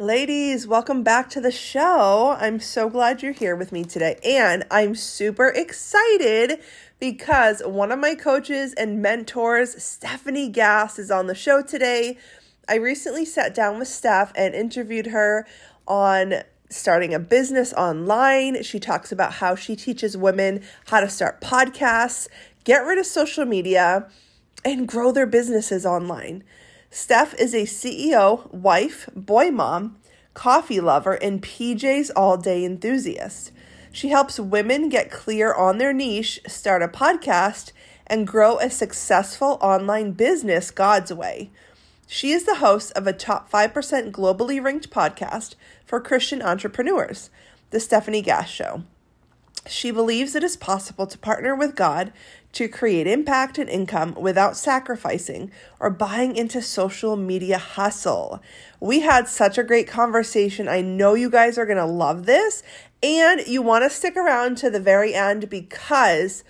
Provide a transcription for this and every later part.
Ladies, welcome back to the show. I'm so glad you're here with me today. And I'm super excited because one of my coaches and mentors, Stefanie Gass, is on the show today. I recently sat down with Stef and interviewed her on starting a business online. She talks about how she teaches women how to start podcasts, get rid of social media, and grow their businesses online. Stef is a CEO, wife, boy mom, coffee lover, and PJs all day enthusiast. She helps women get clear on their niche, start a podcast, and grow a successful online business God's way. She is the host of a top 5% globally ranked podcast for Christian entrepreneurs, The Stefanie Gass Show. She believes it is possible to partner with God to create impact and income without sacrificing or buying into social media hustle. We had such a great conversation. I know you guys are going to love this, and you want to stick around to the very end because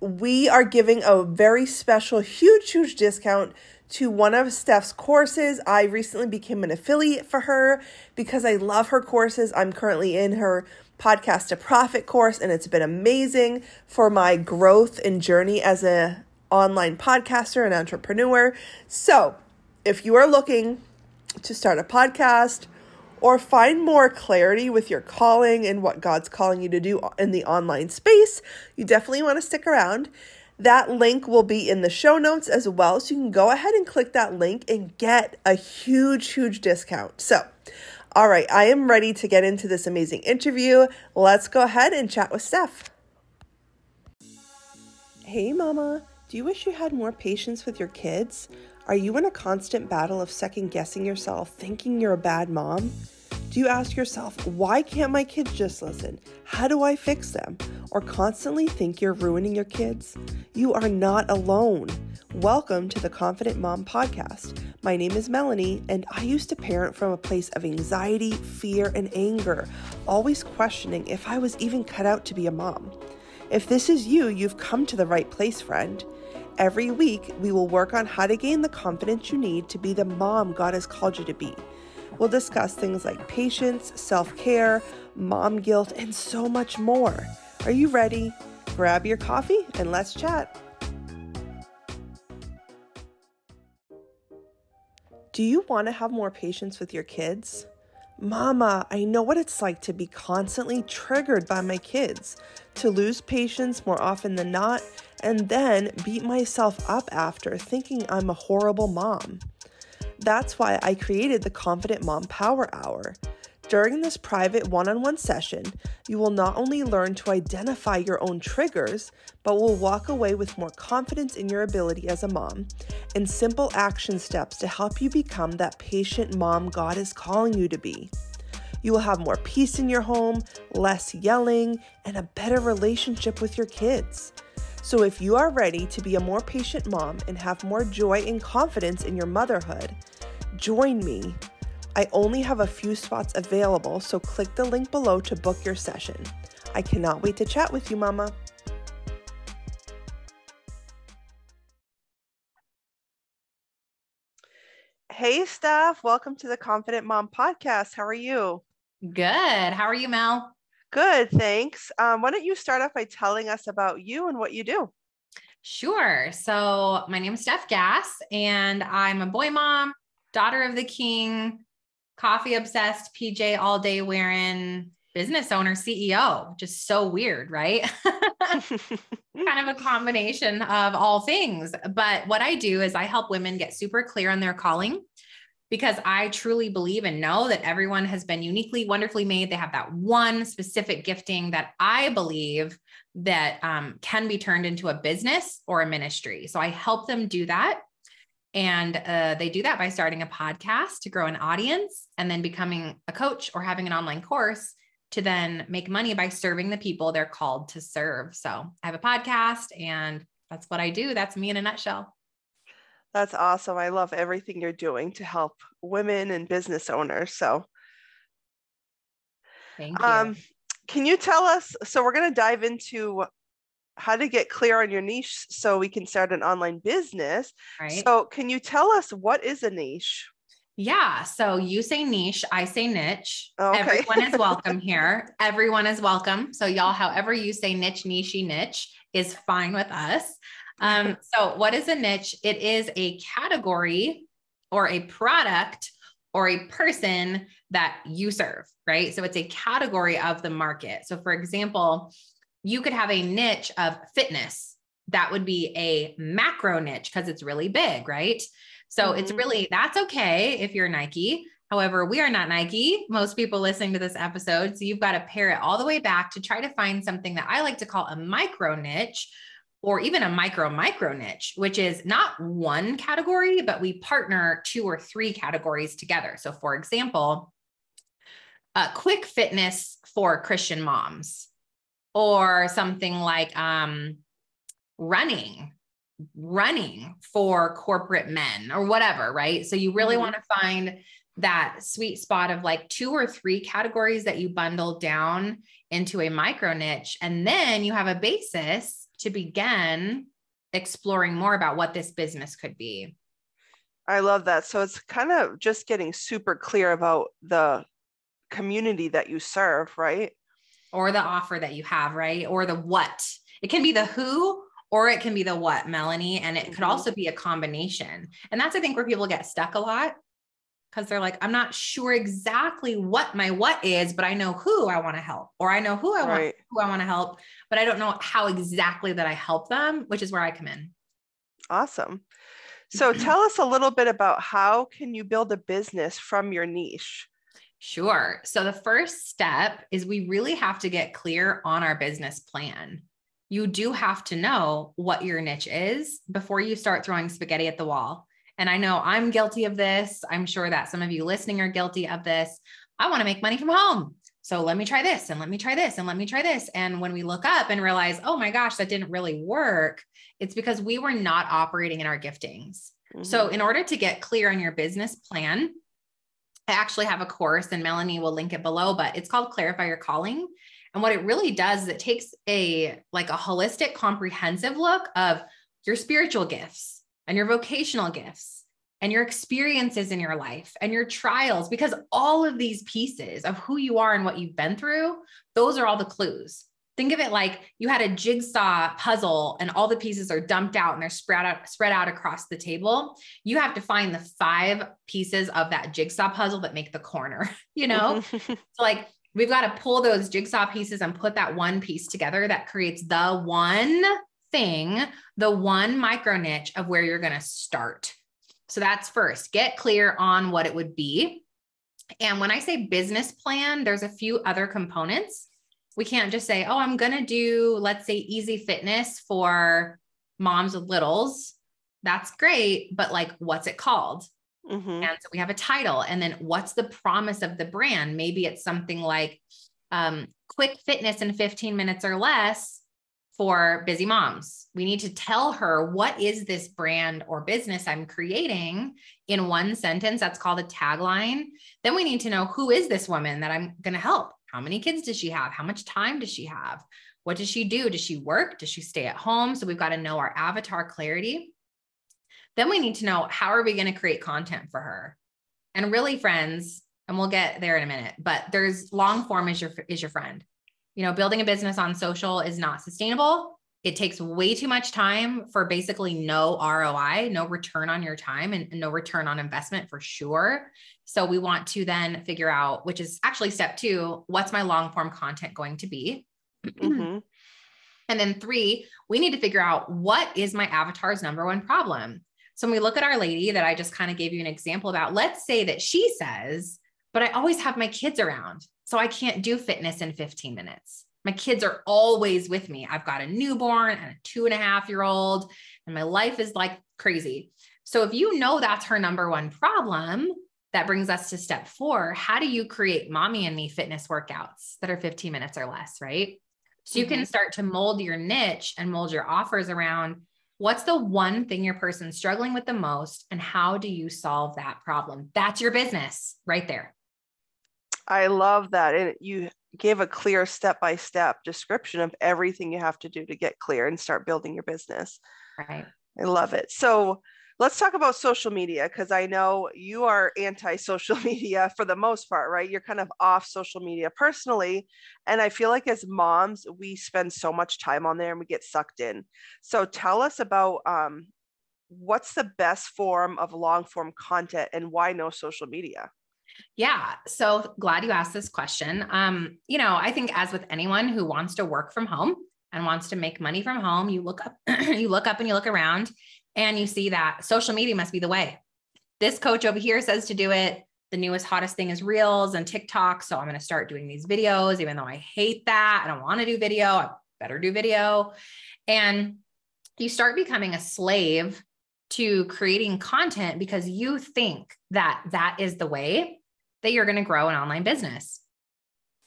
we are giving a very special, huge, huge discount to one of Stef's courses. I recently became an affiliate for her because I love her courses. I'm currently in her podcast to profit course and it's been amazing for my growth and journey as a online podcaster and entrepreneur. So, if you are looking to start a podcast or find more clarity with your calling and what God's calling you to do in the online space, you definitely want to stick around. That link will be in the show notes as well. So you can go ahead and click that link and get a huge, huge discount. So, all right, I am ready to get into this amazing interview. Let's go ahead and chat with Stef. Hey, Mama, do you wish you had more patience with your kids? Are you in a constant battle of second guessing yourself, thinking you're a bad mom? Do you ask yourself, why can't my kids just listen? How do I fix them? Or constantly think you're ruining your kids? You are not alone. Welcome to the Confident Mom Podcast. My name is Melanie, and I used to parent from a place of anxiety, fear, and anger, always questioning if I was even cut out to be a mom. If this is you, you've come to the right place, friend. Every week, we will work on how to gain the confidence you need to be the mom God has called you to be. We'll discuss things like patience, self care, mom guilt, and so much more. Are you ready? Grab your coffee and let's chat. Do you want to have more patience with your kids? Mama, I know what it's like to be constantly triggered by my kids, to lose patience more often than not, and then beat myself up after thinking I'm a horrible mom. That's why I created the Confident Mom Power Hour. During this private one on one session, you will not only learn to identify your own triggers, but will walk away with more confidence in your ability as a mom and simple action steps to help you become that patient mom God is calling you to be. You will have more peace in your home, less yelling, and a better relationship with your kids. So, if you are ready to be a more patient mom and have more joy and confidence in your motherhood, join me I only have a few spots available, so click the link below to book your session. I cannot wait to chat with you, Mama. Hey, Stef. Welcome to the Confident Mom podcast. How are you? Good. How are you, Mel? Good, thanks. Um, why don't you start off by telling us about you and what you do? Sure. So, my name is Stef Gass, and I'm a boy mom, daughter of the king, coffee obsessed, PJ all day wearing business owner, CEO. Just so weird, right? kind of a combination of all things. But what I do is I help women get super clear on their calling because I truly believe and know that everyone has been uniquely, wonderfully made. They have that one specific gifting that I believe that um, can be turned into a business or a ministry. So I help them do that and uh, they do that by starting a podcast to grow an audience and then becoming a coach or having an online course to then make money by serving the people they're called to serve. So I have a podcast and that's what I do. That's me in a nutshell. That's awesome. I love everything you're doing to help women and business owners. So, thank you. Um, can you tell us? So, we're going to dive into how to get clear on your niche so we can start an online business. Right. So, can you tell us what is a niche? Yeah. So you say niche, I say niche. Okay. Everyone is welcome here. Everyone is welcome. So y'all, however you say niche, niche, niche is fine with us. Um, so what is a niche? It is a category or a product or a person that you serve, right? So it's a category of the market. So for example, you could have a niche of fitness. That would be a macro niche because it's really big, right? So mm-hmm. it's really, that's okay if you're Nike. However, we are not Nike, most people listening to this episode. So you've got to pare it all the way back to try to find something that I like to call a micro niche or even a micro micro niche, which is not one category, but we partner two or three categories together. So, for example, a quick fitness for Christian moms, or something like um, running, running for corporate men, or whatever, right? So, you really mm-hmm. want to find that sweet spot of like two or three categories that you bundle down into a micro niche. And then you have a basis to begin exploring more about what this business could be. I love that. So it's kind of just getting super clear about the community that you serve, right? Or the offer that you have, right? Or the what. It can be the who or it can be the what, Melanie. And it mm-hmm. could also be a combination. And that's, I think, where people get stuck a lot because they're like, I'm not sure exactly what my what is, but I know who I want to help, or I know who I right. want who I want to help, but I don't know how exactly that I help them, which is where I come in. Awesome. So tell us a little bit about how can you build a business from your niche? Sure. So the first step is we really have to get clear on our business plan. You do have to know what your niche is before you start throwing spaghetti at the wall. And I know I'm guilty of this. I'm sure that some of you listening are guilty of this. I want to make money from home. So let me try this and let me try this and let me try this. And when we look up and realize, oh my gosh, that didn't really work, it's because we were not operating in our giftings. Mm-hmm. So, in order to get clear on your business plan, I actually have a course and Melanie will link it below, but it's called Clarify Your Calling. And what it really does is it takes a like a holistic, comprehensive look of your spiritual gifts, and your vocational gifts and your experiences in your life and your trials, because all of these pieces of who you are and what you've been through, those are all the clues. Think of it like you had a jigsaw puzzle and all the pieces are dumped out and they're spread out, spread out across the table. You have to find the five pieces of that jigsaw puzzle that make the corner, you know? so like we've got to pull those jigsaw pieces and put that one piece together that creates the one thing, the one micro niche of where you're going to start. So that's first, get clear on what it would be. And when I say business plan, there's a few other components. We can't just say, oh, I'm going to do, let's say, easy fitness for moms with littles. That's great. But like, what's it called? Mm-hmm. And so we have a title. And then what's the promise of the brand? Maybe it's something like um, quick fitness in 15 minutes or less for busy moms. We need to tell her what is this brand or business I'm creating in one sentence. That's called a tagline. Then we need to know who is this woman that I'm going to help? How many kids does she have? How much time does she have? What does she do? Does she work? Does she stay at home? So we've got to know our avatar clarity. Then we need to know how are we going to create content for her? And really friends, and we'll get there in a minute, but there's long form is your is your friend you know, building a business on social is not sustainable. It takes way too much time for basically no ROI, no return on your time, and no return on investment for sure. So, we want to then figure out, which is actually step two, what's my long form content going to be? Mm-hmm. and then three, we need to figure out what is my avatar's number one problem. So, when we look at our lady that I just kind of gave you an example about, let's say that she says, but I always have my kids around. So I can't do fitness in 15 minutes. My kids are always with me. I've got a newborn and a two and a half year old, and my life is like crazy. So if you know that's her number one problem, that brings us to step four. How do you create mommy and me fitness workouts that are 15 minutes or less, right? So you mm-hmm. can start to mold your niche and mold your offers around what's the one thing your person's struggling with the most and how do you solve that problem? That's your business right there. I love that. And you gave a clear step by step description of everything you have to do to get clear and start building your business. Right. I love it. So Let's talk about social media because I know you are anti social media for the most part, right? You're kind of off social media personally. And I feel like as moms, we spend so much time on there and we get sucked in. So tell us about um, what's the best form of long form content and why no social media? Yeah. So glad you asked this question. Um, you know, I think as with anyone who wants to work from home and wants to make money from home, you look up, you look up and you look around and you see that social media must be the way. This coach over here says to do it. The newest, hottest thing is Reels and TikTok. So I'm going to start doing these videos, even though I hate that. I don't want to do video. I better do video. And you start becoming a slave to creating content because you think that that is the way that you're going to grow an online business.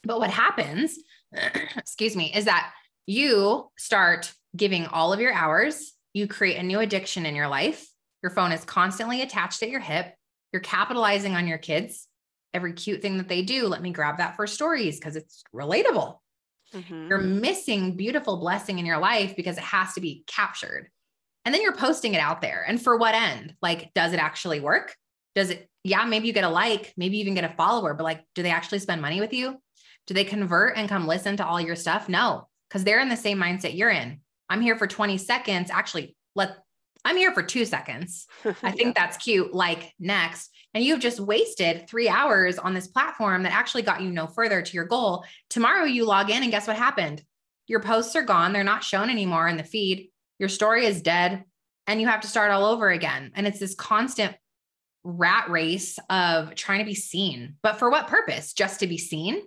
But what happens, excuse me, is that you start giving all of your hours, you create a new addiction in your life. Your phone is constantly attached at your hip. You're capitalizing on your kids. Every cute thing that they do, let me grab that for stories because it's relatable. Mm-hmm. You're missing beautiful blessing in your life because it has to be captured. And then you're posting it out there. And for what end? Like, does it actually work? Does it, yeah, maybe you get a like, maybe even get a follower, but like, do they actually spend money with you? Do they convert and come listen to all your stuff? No, because they're in the same mindset you're in. I'm here for 20 seconds. Actually, let I'm here for two seconds. I think yeah. that's cute. Like next. And you've just wasted three hours on this platform that actually got you no further to your goal. Tomorrow you log in and guess what happened? Your posts are gone. They're not shown anymore in the feed. Your story is dead and you have to start all over again. And it's this constant rat race of trying to be seen. But for what purpose? Just to be seen.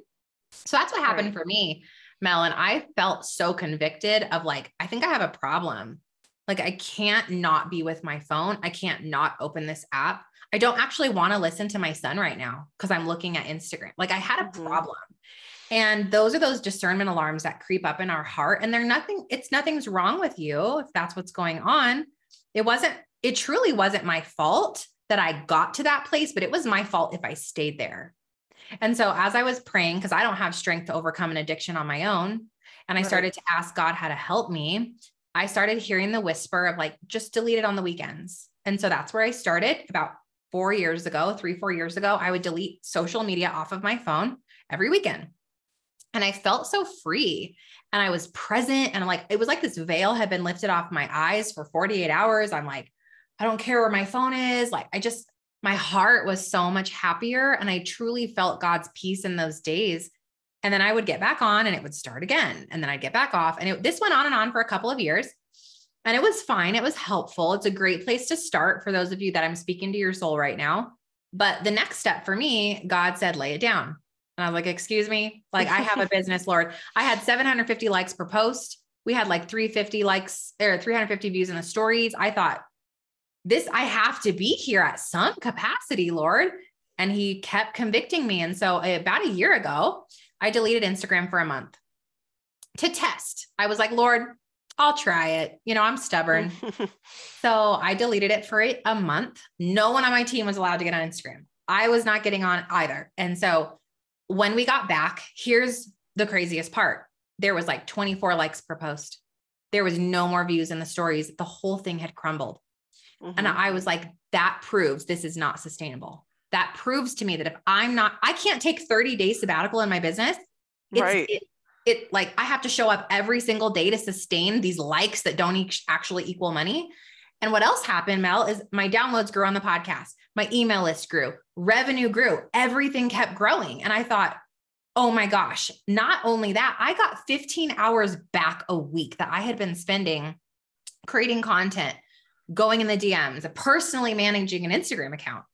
So that's what happened right. for me. Mel, and I felt so convicted of like, I think I have a problem. Like, I can't not be with my phone. I can't not open this app. I don't actually want to listen to my son right now because I'm looking at Instagram. Like, I had a mm-hmm. problem. And those are those discernment alarms that creep up in our heart. And they're nothing, it's nothing's wrong with you if that's what's going on. It wasn't, it truly wasn't my fault that I got to that place, but it was my fault if I stayed there. And so as I was praying, because I don't have strength to overcome an addiction on my own, and I started to ask God how to help me, I started hearing the whisper of like, just delete it on the weekends. And so that's where I started about four years ago, three, four years ago. I would delete social media off of my phone every weekend. And I felt so free and I was present. And I'm like, it was like this veil had been lifted off my eyes for 48 hours. I'm like, I don't care where my phone is. Like, I just, my heart was so much happier and I truly felt God's peace in those days. And then I would get back on and it would start again. And then I'd get back off. And it, this went on and on for a couple of years. And it was fine. It was helpful. It's a great place to start for those of you that I'm speaking to your soul right now. But the next step for me, God said, lay it down. And I was like, excuse me, like I have a business, Lord. I had 750 likes per post. We had like 350 likes or 350 views in the stories. I thought, this, I have to be here at some capacity, Lord. And he kept convicting me. And so eh, about a year ago, I deleted Instagram for a month to test. I was like, Lord, I'll try it. You know, I'm stubborn. so I deleted it for a month. No one on my team was allowed to get on Instagram. I was not getting on either. And so when we got back, here's the craziest part there was like 24 likes per post. There was no more views in the stories. The whole thing had crumbled. Mm-hmm. And I was like, that proves this is not sustainable. That proves to me that if I'm not, I can't take 30 days sabbatical in my business. It's, right. It, it like I have to show up every single day to sustain these likes that don't e- actually equal money. And what else happened, Mel, is my downloads grew on the podcast, my email list grew, revenue grew, everything kept growing. And I thought, oh my gosh, not only that, I got 15 hours back a week that I had been spending creating content, going in the DMs, personally managing an Instagram account.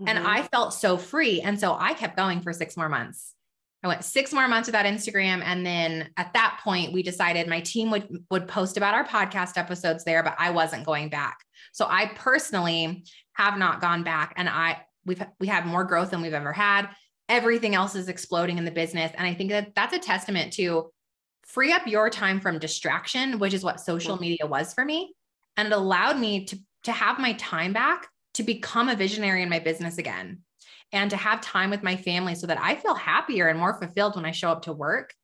Mm-hmm. And I felt so free. And so I kept going for six more months. I went six more months without Instagram. And then at that point, we decided my team would, would post about our podcast episodes there, but I wasn't going back. So I personally have not gone back and I, we've, we have more growth than we've ever had. Everything else is exploding in the business. And I think that that's a testament to free up your time from distraction, which is what social media was for me. And it allowed me to, to have my time back to become a visionary in my business again and to have time with my family so that I feel happier and more fulfilled when I show up to work.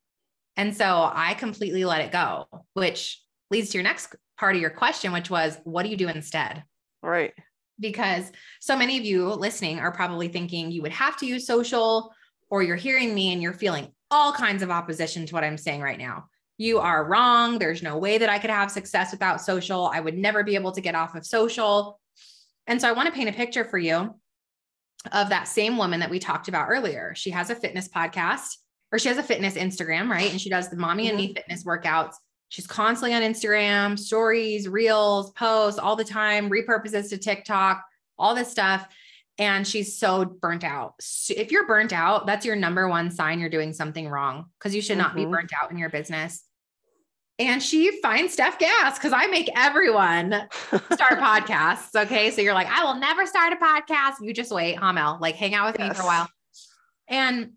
And so I completely let it go, which leads to your next part of your question, which was, what do you do instead? Right. because so many of you listening are probably thinking you would have to use social, or you're hearing me and you're feeling all kinds of opposition to what I'm saying right now. You are wrong. There's no way that I could have success without social. I would never be able to get off of social. And so I want to paint a picture for you of that same woman that we talked about earlier. She has a fitness podcast or she has a fitness Instagram, right? And she does the mommy and me mm-hmm. fitness workouts. She's constantly on Instagram, stories, reels, posts all the time, repurposes to TikTok, all this stuff. And she's so burnt out. If you're burnt out, that's your number one sign you're doing something wrong because you should not mm-hmm. be burnt out in your business. And she finds Stef Gass because I make everyone start podcasts. Okay. So you're like, I will never start a podcast. You just wait, Hamel, like hang out with yes. me for a while. And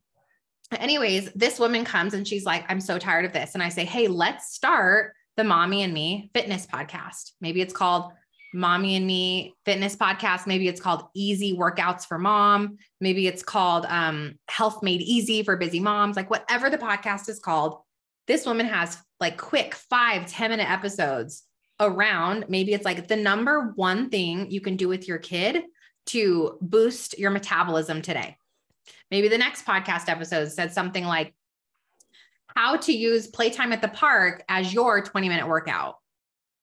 anyways, this woman comes and she's like, I'm so tired of this. And I say, Hey, let's start the Mommy and Me fitness podcast. Maybe it's called Mommy and Me Fitness Podcast. Maybe it's called Easy Workouts for Mom. Maybe it's called um, Health Made Easy for Busy Moms. Like whatever the podcast is called, this woman has like quick five ten minute episodes around. Maybe it's like the number one thing you can do with your kid to boost your metabolism today. Maybe the next podcast episode said something like, how to use playtime at the park as your 20 minute workout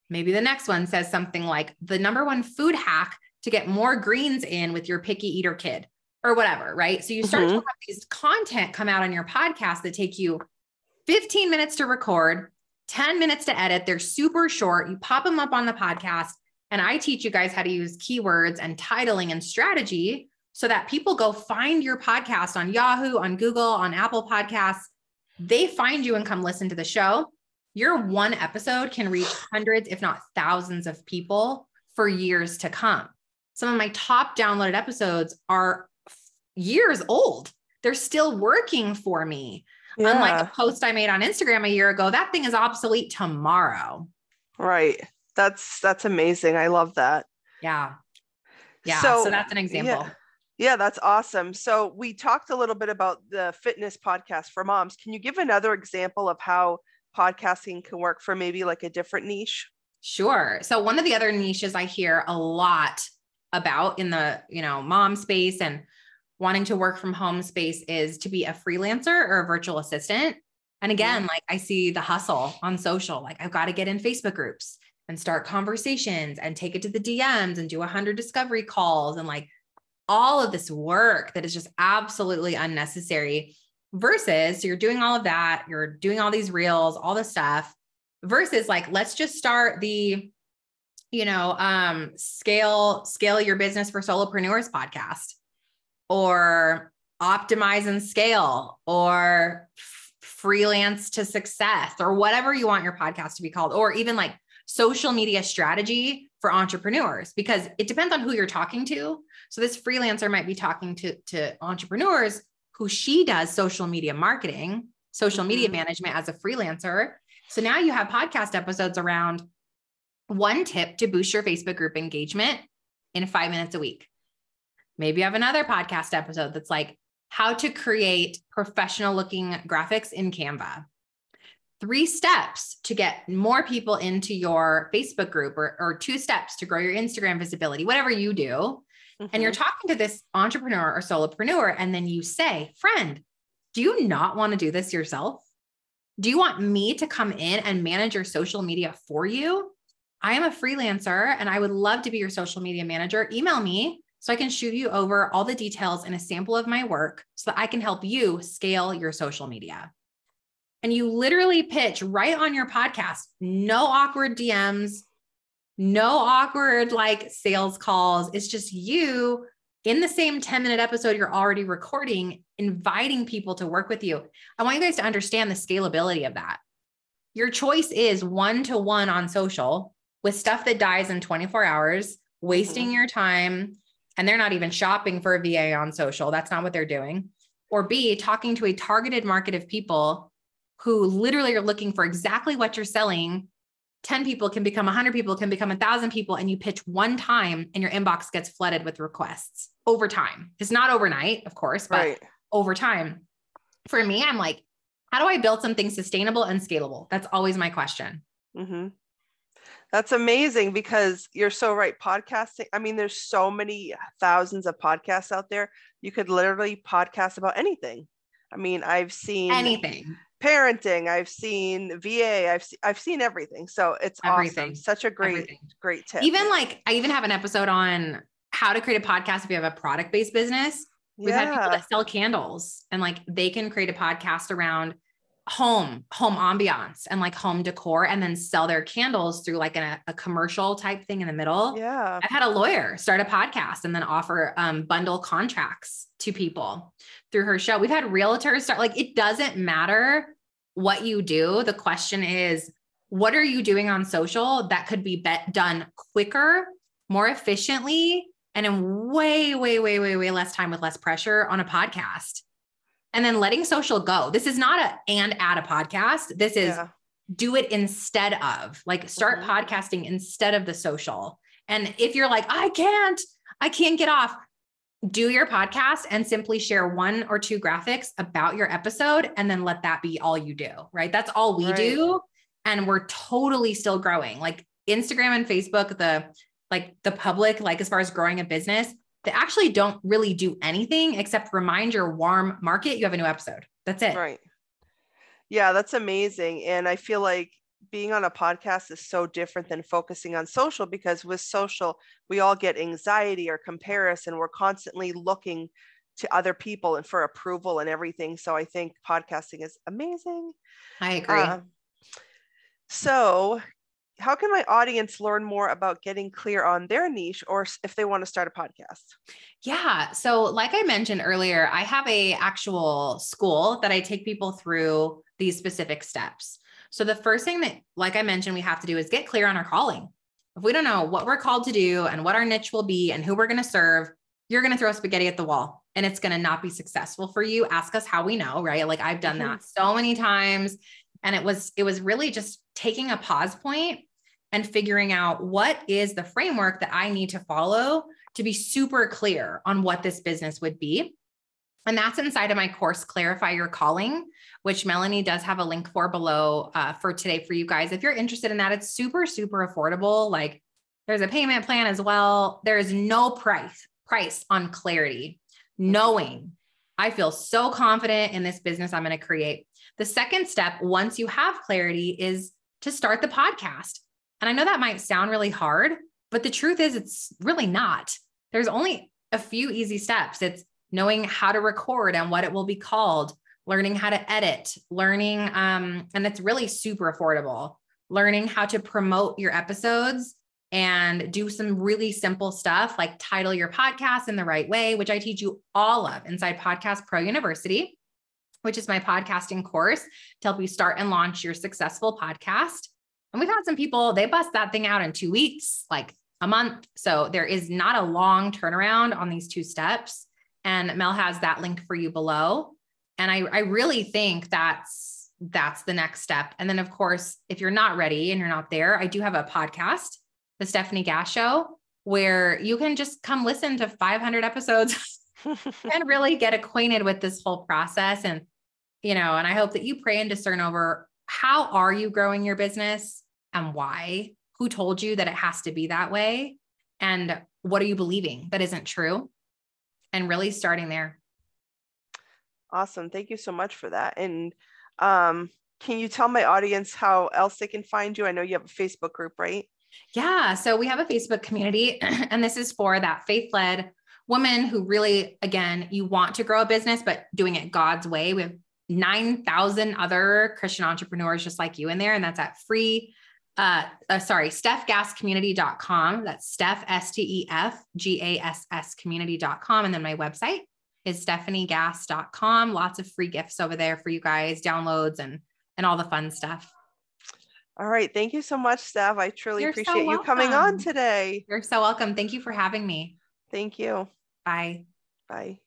Maybe the next one says something like the number one food hack to get more greens in with your picky eater kid or whatever, right? So you start mm-hmm. to have these content come out on your podcast that take you 15 minutes to record, 10 minutes to edit. They're super short. You pop them up on the podcast, and I teach you guys how to use keywords and titling and strategy so that people go find your podcast on Yahoo, on Google, on Apple Podcasts. They find you and come listen to the show your one episode can reach hundreds, if not thousands of people for years to come. Some of my top downloaded episodes are years old. They're still working for me. Yeah. Unlike a post I made on Instagram a year ago, that thing is obsolete tomorrow. Right. That's that's amazing. I love that. Yeah. Yeah. So, so that's an example. Yeah. Yeah, that's awesome. So we talked a little bit about the fitness podcast for moms. Can you give another example of how podcasting can work for maybe like a different niche? Sure. So one of the other niches I hear a lot about in the, you know, mom space and wanting to work from home space is to be a freelancer or a virtual assistant. And again, like I see the hustle on social, like I've got to get in Facebook groups and start conversations and take it to the DMs and do 100 discovery calls and like all of this work that is just absolutely unnecessary versus so you're doing all of that, you're doing all these reels, all this stuff versus like let's just start the you know um scale scale your business for solopreneurs podcast or optimize and scale or f- freelance to success or whatever you want your podcast to be called or even like social media strategy for entrepreneurs because it depends on who you're talking to so this freelancer might be talking to to entrepreneurs who she does social media marketing, social media mm-hmm. management as a freelancer. So now you have podcast episodes around one tip to boost your Facebook group engagement in five minutes a week. Maybe you have another podcast episode that's like how to create professional looking graphics in Canva. Three steps to get more people into your Facebook group, or, or two steps to grow your Instagram visibility, whatever you do mm-hmm. and you're mm-hmm. talking to this entrepreneur or solopreneur, and then you say, friend, do you not want to do this yourself? Do you want me to come in and manage your social media for you? I am a freelancer and I would love to be your social media manager. Email me so I can shoot you over all the details and a sample of my work so that I can help you scale your social media. And you literally pitch right on your podcast, no awkward DMs, no awkward like sales calls. It's just you in the same 10 minute episode you're already recording, inviting people to work with you. I want you guys to understand the scalability of that. Your choice is one to one on social with stuff that dies in 24 hours, wasting mm-hmm. your time. And they're not even shopping for a VA on social. That's not what they're doing. Or B, talking to a targeted market of people who literally are looking for exactly what you're selling 10 people can become 100 people can become 1000 people and you pitch one time and your inbox gets flooded with requests over time it's not overnight of course but right. over time for me i'm like how do i build something sustainable and scalable that's always my question mm-hmm. That's amazing because you're so right. Podcasting, I mean, there's so many thousands of podcasts out there. You could literally podcast about anything. I mean, I've seen anything parenting, I've seen VA, I've se- I've seen everything. So it's Everything. awesome. Such a great Everything. great tip. even like I even have an episode on how to create a podcast if you have a product based business. We've had people that sell candles and like they can create a podcast around home, home ambiance and like home decor and then sell their candles through like a, a commercial type thing in the middle. yeah. I've had a lawyer start a podcast and then offer um, bundle contracts to people through her show. We've had realtors start like it doesn't matter what you do. The question is, what are you doing on social that could be bet- done quicker, more efficiently, and in way, way, way, way, way less time with less pressure on a podcast? And then letting social go. This is not a and add a podcast. This is Yeah. do it instead of like start Mhm. podcasting instead of the social. And if you're like, I can't, I can't get off, do your podcast and simply share one or two graphics about your episode and then let that be all you do, right? That's all we Right. do. And we're totally still growing. Like Instagram and Facebook, the like the public, like as far as growing a business, they actually don't really do anything except remind your warm market you have a new episode. That's it. Right. Yeah, that's amazing. And I feel like being on a podcast is so different than focusing on social because with social, we all get anxiety or comparison. We're constantly looking to other people and for approval and everything. So I think podcasting is amazing. I agree. Um, so, how can my audience learn more about getting clear on their niche or if they want to start a podcast? Yeah. So like I mentioned earlier, I have a actual school that I take people through these specific steps. So the first thing that like I mentioned we have to do is get clear on our calling. If we don't know what we're called to do and what our niche will be and who we're going to serve, you're going to throw spaghetti at the wall and it's going to not be successful for you. Ask us how we know, right? Like I've done that mm-hmm. so many times and it was it was really just taking a pause point and figuring out what is the framework that I need to follow to be super clear on what this business would be. And that's inside of my course, Clarify Your Calling, which Melanie does have a link for below uh, for today for you guys. If you're interested in that, it's super, super affordable. Like there's a payment plan as well. There is no price, price on clarity, knowing I feel so confident in this business I'm going to create. The second step, once you have clarity, is to start the podcast. And I know that might sound really hard, but the truth is, it's really not. There's only a few easy steps. It's knowing how to record and what it will be called, learning how to edit, learning, um, and it's really super affordable, learning how to promote your episodes and do some really simple stuff like title your podcast in the right way, which I teach you all of inside Podcast Pro University, which is my podcasting course to help you start and launch your successful podcast. And we've had some people, they bust that thing out in two weeks, like a month. So there is not a long turnaround on these two steps. And Mel has that link for you below. And I, I really think that's that's the next step. And then of course, if you're not ready and you're not there, I do have a podcast, the Stefanie Gass Show, where you can just come listen to 500 episodes and really get acquainted with this whole process. And, you know, and I hope that you pray and discern over how are you growing your business and why? Who told you that it has to be that way? And what are you believing that isn't true? And really starting there. Awesome. Thank you so much for that. And um, can you tell my audience how else they can find you? I know you have a Facebook group, right? Yeah. So we have a Facebook community, and this is for that faith led woman who really, again, you want to grow a business, but doing it God's way. We have 9,000 other Christian entrepreneurs just like you in there. And that's at free, uh, uh sorry, stefgasscommunity.com. That's Stef, S T E F G A S S community.com. And then my website is stefaniegass.com. Lots of free gifts over there for you guys, downloads and, and all the fun stuff. All right. Thank you so much, Stef. I truly You're so appreciate you coming on today. You're so welcome. Thank you for having me. Thank you. Bye. Bye.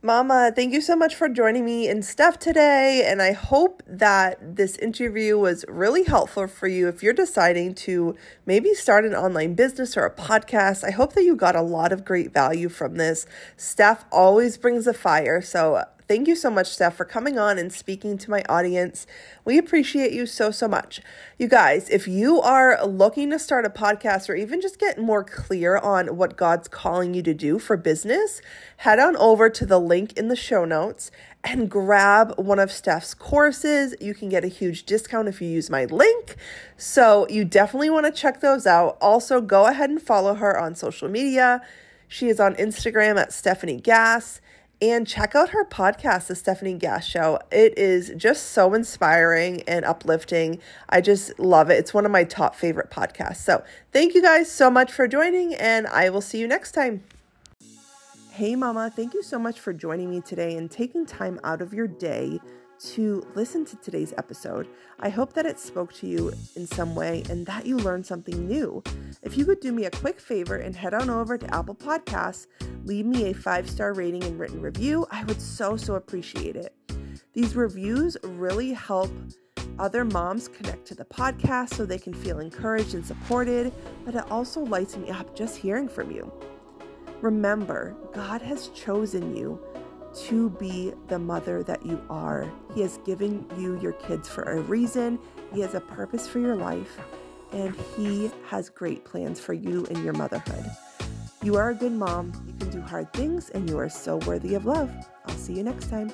Mama, thank you so much for joining me and Stef today. And I hope that this interview was really helpful for you if you're deciding to maybe start an online business or a podcast. I hope that you got a lot of great value from this. Stef always brings a fire. So Thank you so much, Stef, for coming on and speaking to my audience. We appreciate you so, so much. You guys, if you are looking to start a podcast or even just get more clear on what God's calling you to do for business, head on over to the link in the show notes and grab one of Stef's courses. You can get a huge discount if you use my link. So you definitely want to check those out. Also, go ahead and follow her on social media. She is on Instagram at Stefanie Gass and check out her podcast, The Stefanie Gass Show. It is just so inspiring and uplifting. I just love it. It's one of my top favorite podcasts. So, thank you guys so much for joining, and I will see you next time. Hey, Mama, thank you so much for joining me today and taking time out of your day to listen to today's episode. I hope that it spoke to you in some way and that you learned something new. If you could do me a quick favor and head on over to Apple Podcasts, leave me a five star rating and written review, I would so, so appreciate it. These reviews really help other moms connect to the podcast so they can feel encouraged and supported, but it also lights me up just hearing from you. Remember, God has chosen you to be the mother that you are. He has given you your kids for a reason, He has a purpose for your life, and He has great plans for you and your motherhood. You are a good mom, you can do hard things, and you are so worthy of love. I'll see you next time.